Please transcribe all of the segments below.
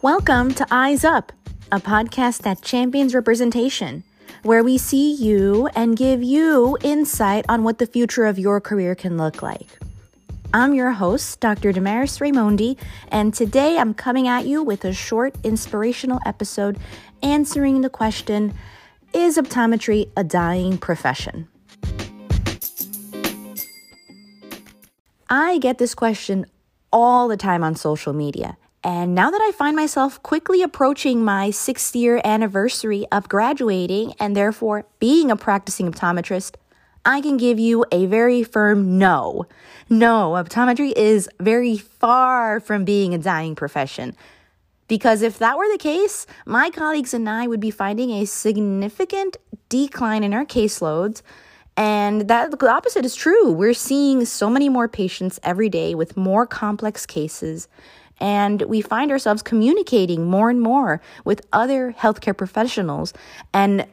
Welcome to Eyes Up, a podcast that champions representation, where we see you and give you insight on what the future of your career can look like. I'm your host, Dr. Damaris Raimondi, and today I'm coming at you with a short inspirational episode answering the question Is optometry a dying profession? I get this question all the time on social media and now that I find myself quickly approaching my sixth year anniversary of graduating and therefore being a practicing optometrist, I can give you a very firm no. No, optometry is very far from being a dying profession. Because if that were the case, my colleagues and I would be finding a significant decline in our caseloads. And that the opposite is true. We're seeing so many more patients every day with more complex cases and we find ourselves communicating more and more with other healthcare professionals and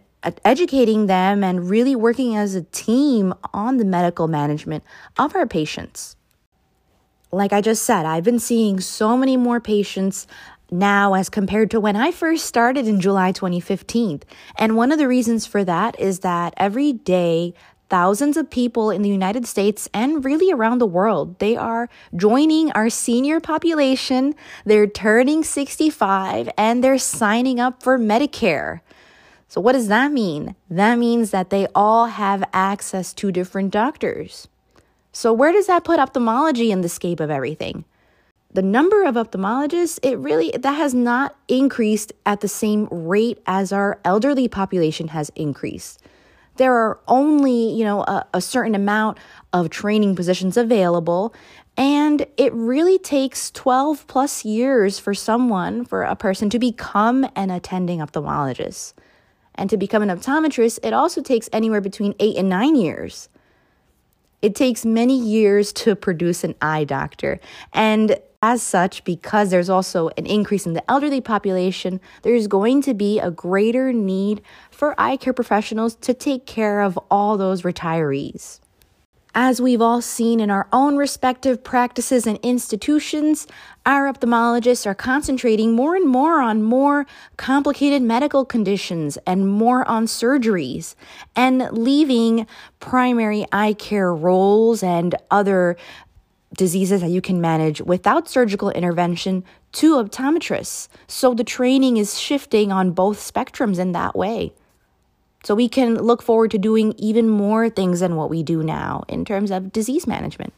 educating them and really working as a team on the medical management of our patients. Like I just said, I've been seeing so many more patients now as compared to when I first started in July 2015. And one of the reasons for that is that every day thousands of people in the United States and really around the world. They are joining our senior population, they're turning 65, and they're signing up for Medicare. So, what does that mean? That means that they all have access to different doctors. So, where does that put ophthalmology in the scape of everything? The number of ophthalmologists, it really that has not increased at the same rate as our elderly population has increased there are only, you know, a, a certain amount of training positions available. And it really takes 12 plus years for someone, for a person to become an attending ophthalmologist. And to become an optometrist, it also takes anywhere between eight and nine years. It takes many years to produce an eye doctor. And as such, because there's also an increase in the elderly population, there's going to be a greater need for eye care professionals to take care of all those retirees. As we've all seen in our own respective practices and institutions, our ophthalmologists are concentrating more and more on more complicated medical conditions and more on surgeries and leaving primary eye care roles and other diseases that you can manage without surgical intervention to optometrists. So the training is shifting on both spectrums in that way. So we can look forward to doing even more things than what we do now in terms of disease management.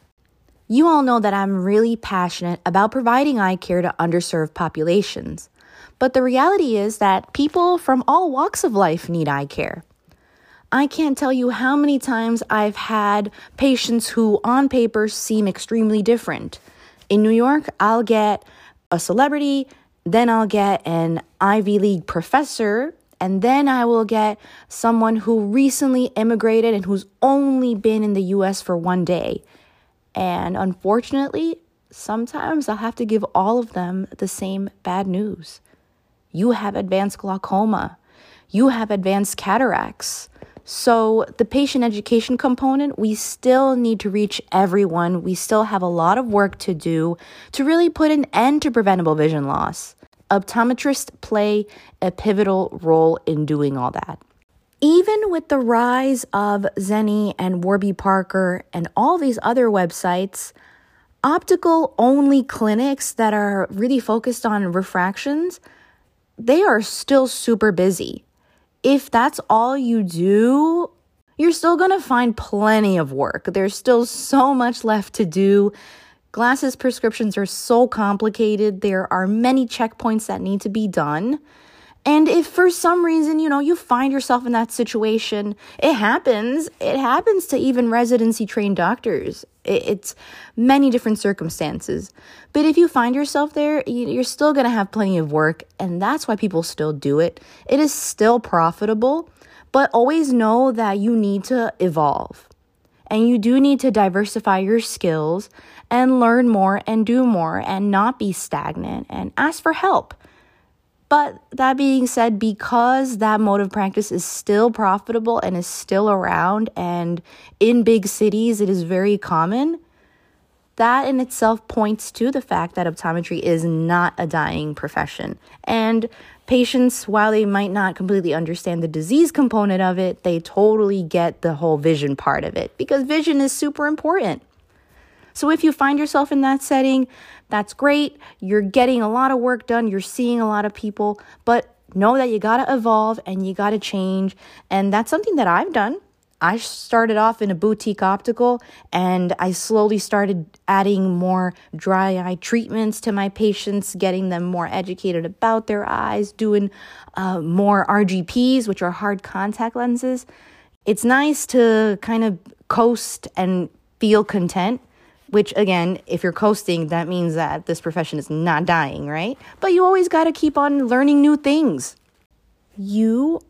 You all know that I'm really passionate about providing eye care to underserved populations. But the reality is that people from all walks of life need eye care. I can't tell you how many times I've had patients who, on paper, seem extremely different. In New York, I'll get a celebrity, then I'll get an Ivy League professor, and then I will get someone who recently immigrated and who's only been in the US for one day. And unfortunately, sometimes I'll have to give all of them the same bad news. You have advanced glaucoma, you have advanced cataracts so, the patient education component, we still need to reach everyone. We still have a lot of work to do to really put an end to preventable vision loss. Optometrists play a pivotal role in doing all that. Even with the rise of Zenni and Warby Parker and all these other websites, optical only clinics that are really focused on refractions, they are still super busy if that's all you do, you're still going to find plenty of work. There's still so much left to do. Glasses prescriptions are so complicated. There are many checkpoints that need to be done. And if for some reason, you know, you find yourself in that situation, it happens. It happens to even residency trained doctors. It's many different circumstances. But if you find yourself there, you're still going to have plenty of work. And that's why people still do it. It is still profitable, but always know that you need to evolve. And you do need to diversify your skills and learn more and do more and not be stagnant and ask for help. But that being said, because that mode of practice is still profitable and is still around, and in big cities it is very common, that in itself points to the fact that optometry is not a dying profession. And patients, while they might not completely understand the disease component of it, they totally get the whole vision part of it because vision is super important. So if you find yourself in that setting, that's great. You're getting a lot of work done, you're seeing a lot of people, but know that you got to evolve and you got to change. And that's something that I've done. I started off in a boutique optical and I slowly started adding more dry eye treatments to my patients, getting them more educated about their eyes, doing uh, more RGPs, which are hard contact lenses. It's nice to kind of coast and feel content, which again, if you're coasting, that means that this profession is not dying, right? But you always got to keep on learning new things. You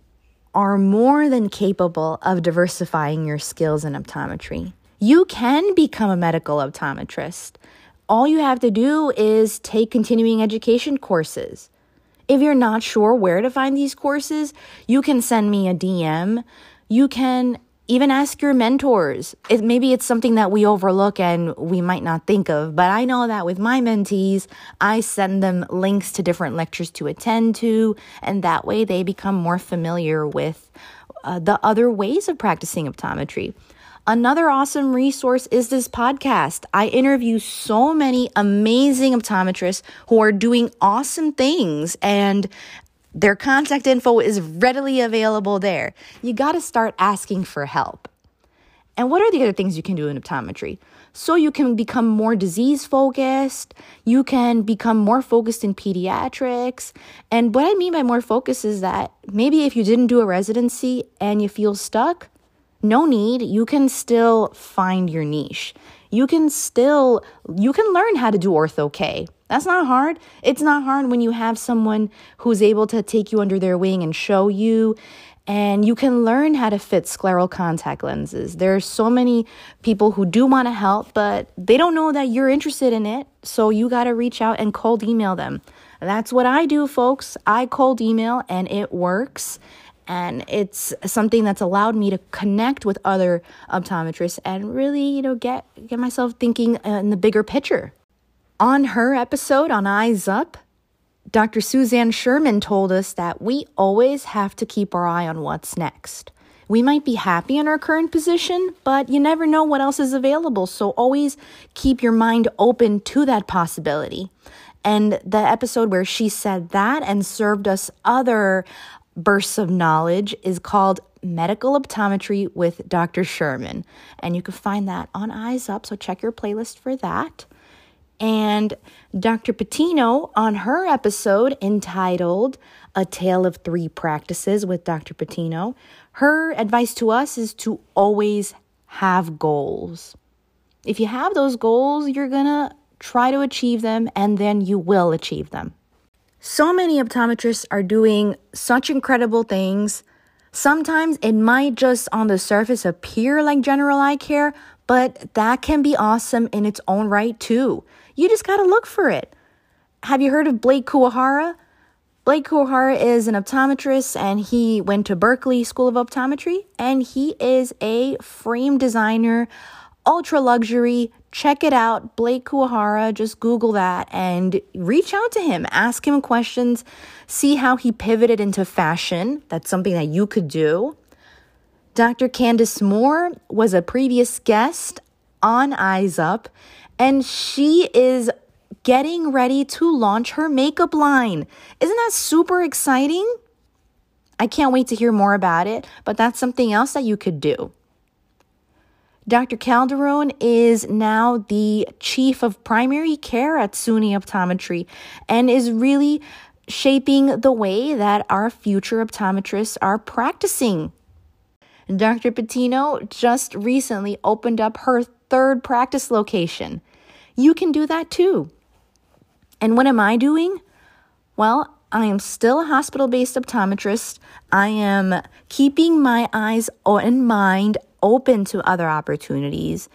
are more than capable of diversifying your skills in optometry. You can become a medical optometrist. All you have to do is take continuing education courses. If you're not sure where to find these courses, you can send me a DM. You can even ask your mentors. It, maybe it's something that we overlook and we might not think of, but I know that with my mentees, I send them links to different lectures to attend to, and that way they become more familiar with uh, the other ways of practicing optometry. Another awesome resource is this podcast. I interview so many amazing optometrists who are doing awesome things and their contact info is readily available there. You got to start asking for help. And what are the other things you can do in optometry? So you can become more disease focused, you can become more focused in pediatrics. And what I mean by more focused is that maybe if you didn't do a residency and you feel stuck, no need, you can still find your niche. You can still you can learn how to do ortho K that's not hard. It's not hard when you have someone who's able to take you under their wing and show you. And you can learn how to fit scleral contact lenses. There are so many people who do want to help, but they don't know that you're interested in it. So you got to reach out and cold email them. That's what I do, folks. I cold email and it works. And it's something that's allowed me to connect with other optometrists and really, you know, get get myself thinking uh, in the bigger picture. On her episode on Eyes Up, Dr. Suzanne Sherman told us that we always have to keep our eye on what's next. We might be happy in our current position, but you never know what else is available, so always keep your mind open to that possibility. And the episode where she said that and served us other bursts of knowledge is called Medical Optometry with Dr. Sherman. And you can find that on Eyes Up, so check your playlist for that. And Dr. Patino, on her episode entitled A Tale of Three Practices with Dr. Patino, her advice to us is to always have goals. If you have those goals, you're going to try to achieve them and then you will achieve them. So many optometrists are doing such incredible things. Sometimes it might just on the surface appear like general eye care, but that can be awesome in its own right too. You just got to look for it. Have you heard of Blake Kuwahara? Blake Kuwahara is an optometrist and he went to Berkeley School of Optometry and he is a frame designer, ultra luxury. Check it out, Blake Kuwahara. Just Google that and reach out to him. Ask him questions. See how he pivoted into fashion. That's something that you could do. Dr. Candice Moore was a previous guest on Eyes Up and she is getting ready to launch her makeup line. Isn't that super exciting? I can't wait to hear more about it, but that's something else that you could do. Dr. Calderon is now the chief of primary care at SUNY Optometry and is really shaping the way that our future optometrists are practicing. Dr. Patino just recently opened up her third practice location. You can do that too. And what am I doing? Well, I am still a hospital based optometrist. I am keeping my eyes and mind open to other opportunities.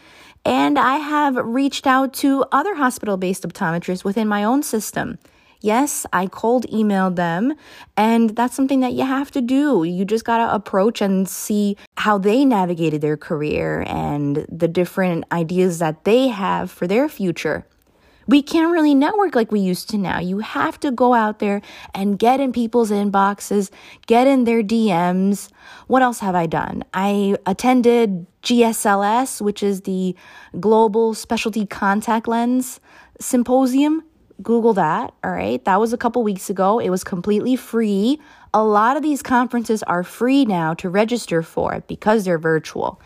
And I have reached out to other hospital based optometrists within my own system. Yes, I cold emailed them, and that's something that you have to do. You just got to approach and see how they navigated their career and the different ideas that they have for their future. We can't really network like we used to now. You have to go out there and get in people's inboxes, get in their DMs. What else have I done? I attended GSLS, which is the Global Specialty Contact Lens Symposium. Google that. All right. That was a couple weeks ago. It was completely free. A lot of these conferences are free now to register for because they're virtual.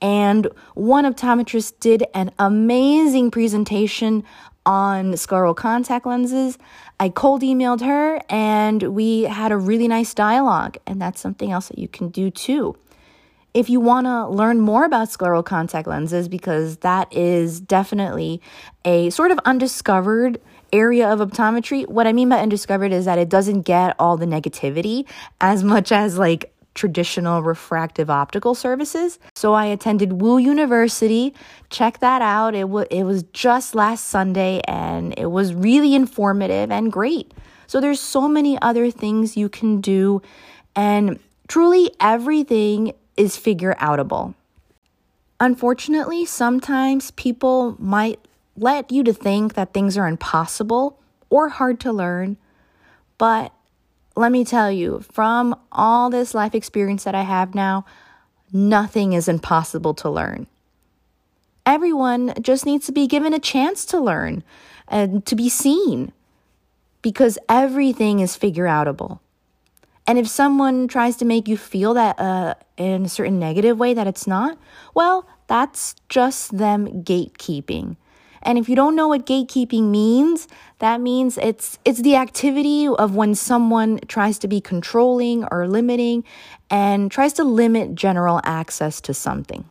And one optometrist did an amazing presentation on scleral contact lenses. I cold emailed her and we had a really nice dialogue. And that's something else that you can do too. If you want to learn more about scleral contact lenses, because that is definitely a sort of undiscovered area of optometry. What I mean by undiscovered is that it doesn't get all the negativity as much as like traditional refractive optical services. So I attended Wu University. Check that out. It, w- it was just last Sunday and it was really informative and great. So there's so many other things you can do and truly everything is figure outable. Unfortunately, sometimes people might let you to think that things are impossible or hard to learn. But let me tell you, from all this life experience that I have now, nothing is impossible to learn. Everyone just needs to be given a chance to learn and to be seen because everything is figure outable. And if someone tries to make you feel that uh, in a certain negative way that it's not, well, that's just them gatekeeping. And if you don't know what gatekeeping means, that means it's it's the activity of when someone tries to be controlling or limiting and tries to limit general access to something.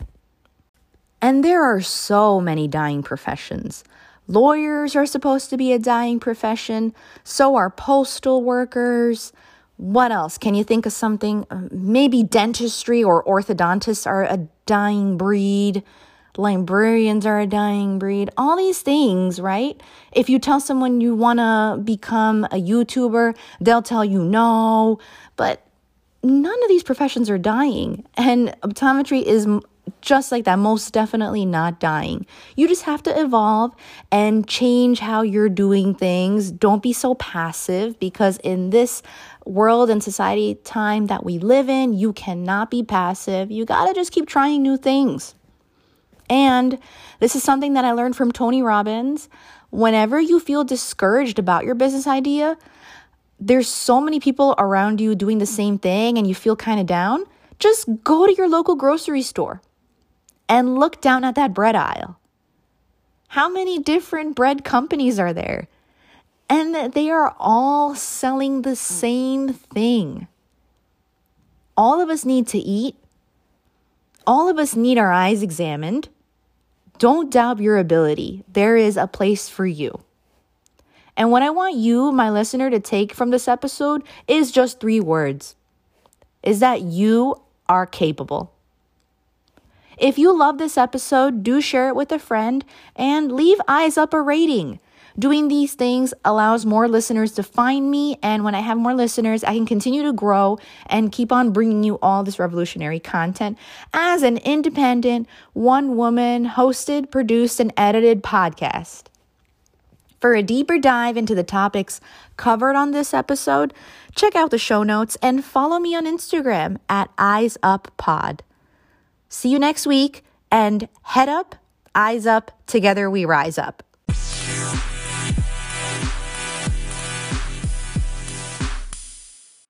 And there are so many dying professions. Lawyers are supposed to be a dying profession, so are postal workers. What else? Can you think of something? Maybe dentistry or orthodontists are a dying breed librarians are a dying breed, all these things, right? If you tell someone you want to become a YouTuber, they'll tell you no, but none of these professions are dying. And optometry is just like that, most definitely not dying. You just have to evolve and change how you're doing things. Don't be so passive because in this world and society time that we live in, you cannot be passive. You got to just keep trying new things. And this is something that I learned from Tony Robbins. Whenever you feel discouraged about your business idea, there's so many people around you doing the same thing and you feel kind of down, just go to your local grocery store and look down at that bread aisle. How many different bread companies are there? And they are all selling the same thing. All of us need to eat. All of us need our eyes examined. Don't doubt your ability. There is a place for you. And what I want you, my listener, to take from this episode is just three words is that you are capable. If you love this episode, do share it with a friend and leave Eyes Up a rating. Doing these things allows more listeners to find me. And when I have more listeners, I can continue to grow and keep on bringing you all this revolutionary content as an independent, one woman hosted, produced, and edited podcast. For a deeper dive into the topics covered on this episode, check out the show notes and follow me on Instagram at Eyes Up Pod. See you next week and head up, eyes up, together we rise up.